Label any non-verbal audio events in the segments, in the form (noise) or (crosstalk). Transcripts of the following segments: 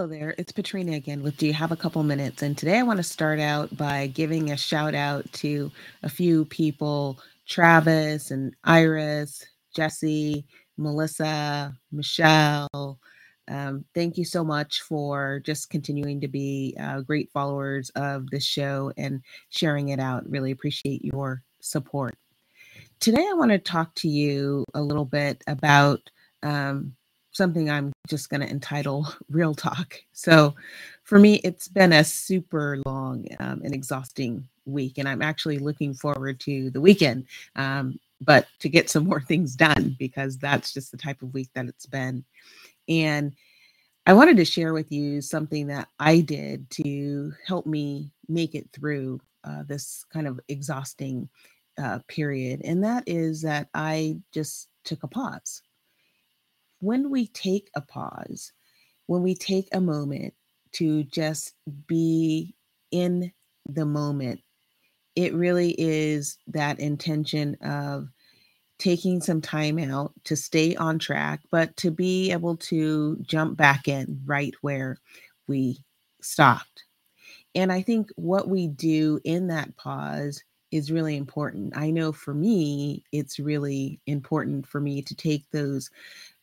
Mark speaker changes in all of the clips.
Speaker 1: Hello there, it's Patrina again with Do You Have a Couple Minutes? And today I want to start out by giving a shout out to a few people Travis and Iris, Jesse, Melissa, Michelle. Um, thank you so much for just continuing to be uh, great followers of this show and sharing it out. Really appreciate your support. Today I want to talk to you a little bit about. Um, something I'm just going to entitle (laughs) Real Talk. So, for me, it's been a super long um, and exhausting week, and I'm actually looking forward to the weekend, um, but to get some more things done because that's just the type of week that it's been. And I wanted to share with you something that I did to help me make it through uh, this kind of exhausting uh, period, and that is that I just took a pause when we take a pause, when we take a moment to just be in the moment, it really is that intention of taking some time out to stay on track, but to be able to jump back in right where we stopped. And I think what we do in that pause is really important. I know for me, it's really important for me to take those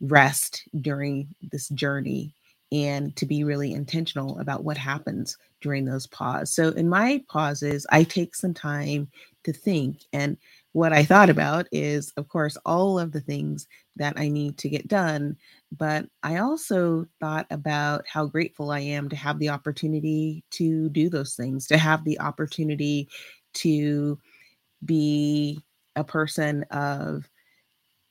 Speaker 1: rest during this journey and to be really intentional about what happens during those pauses. So in my pauses, I take some time to think and what I thought about is of course all of the things that I need to get done, but I also thought about how grateful I am to have the opportunity to do those things, to have the opportunity to be a person of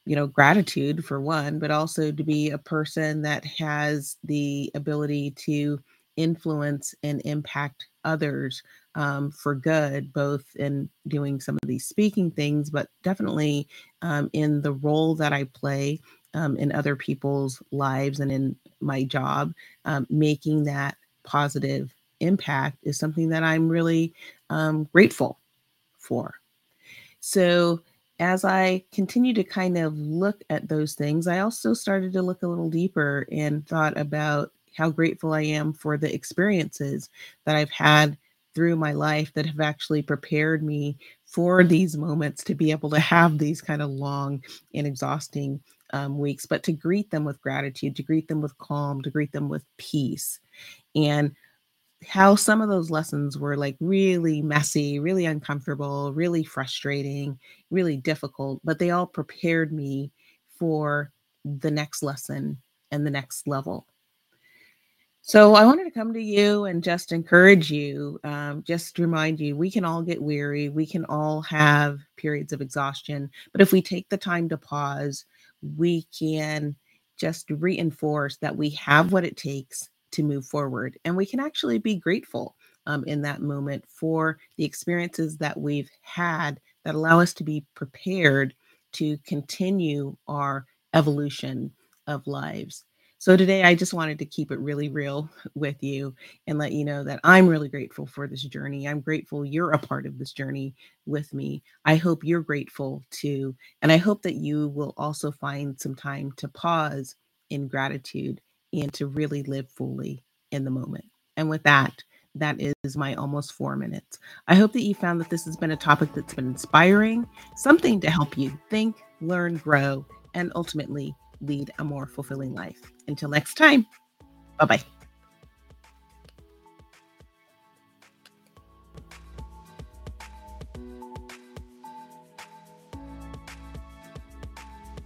Speaker 1: you know gratitude for one but also to be a person that has the ability to influence and impact others um, for good both in doing some of these speaking things but definitely um, in the role that i play um, in other people's lives and in my job um, making that positive impact is something that i'm really um, grateful for so as I continue to kind of look at those things, I also started to look a little deeper and thought about how grateful I am for the experiences that I've had through my life that have actually prepared me for these moments to be able to have these kind of long and exhausting um, weeks, but to greet them with gratitude, to greet them with calm, to greet them with peace. And how some of those lessons were like really messy, really uncomfortable, really frustrating, really difficult, but they all prepared me for the next lesson and the next level. So I wanted to come to you and just encourage you, um, just remind you we can all get weary, we can all have periods of exhaustion, but if we take the time to pause, we can just reinforce that we have what it takes to move forward. And we can actually be grateful um, in that moment for the experiences that we've had that allow us to be prepared to continue our evolution of lives. So today I just wanted to keep it really real (laughs) with you and let you know that I'm really grateful for this journey. I'm grateful you're a part of this journey with me. I hope you're grateful too. And I hope that you will also find some time to pause in gratitude and to really live fully in the moment. And with that, that is my almost four minutes. I hope that you found that this has been a topic that's been inspiring, something to help you think, learn, grow, and ultimately lead a more fulfilling life. Until next time, bye bye.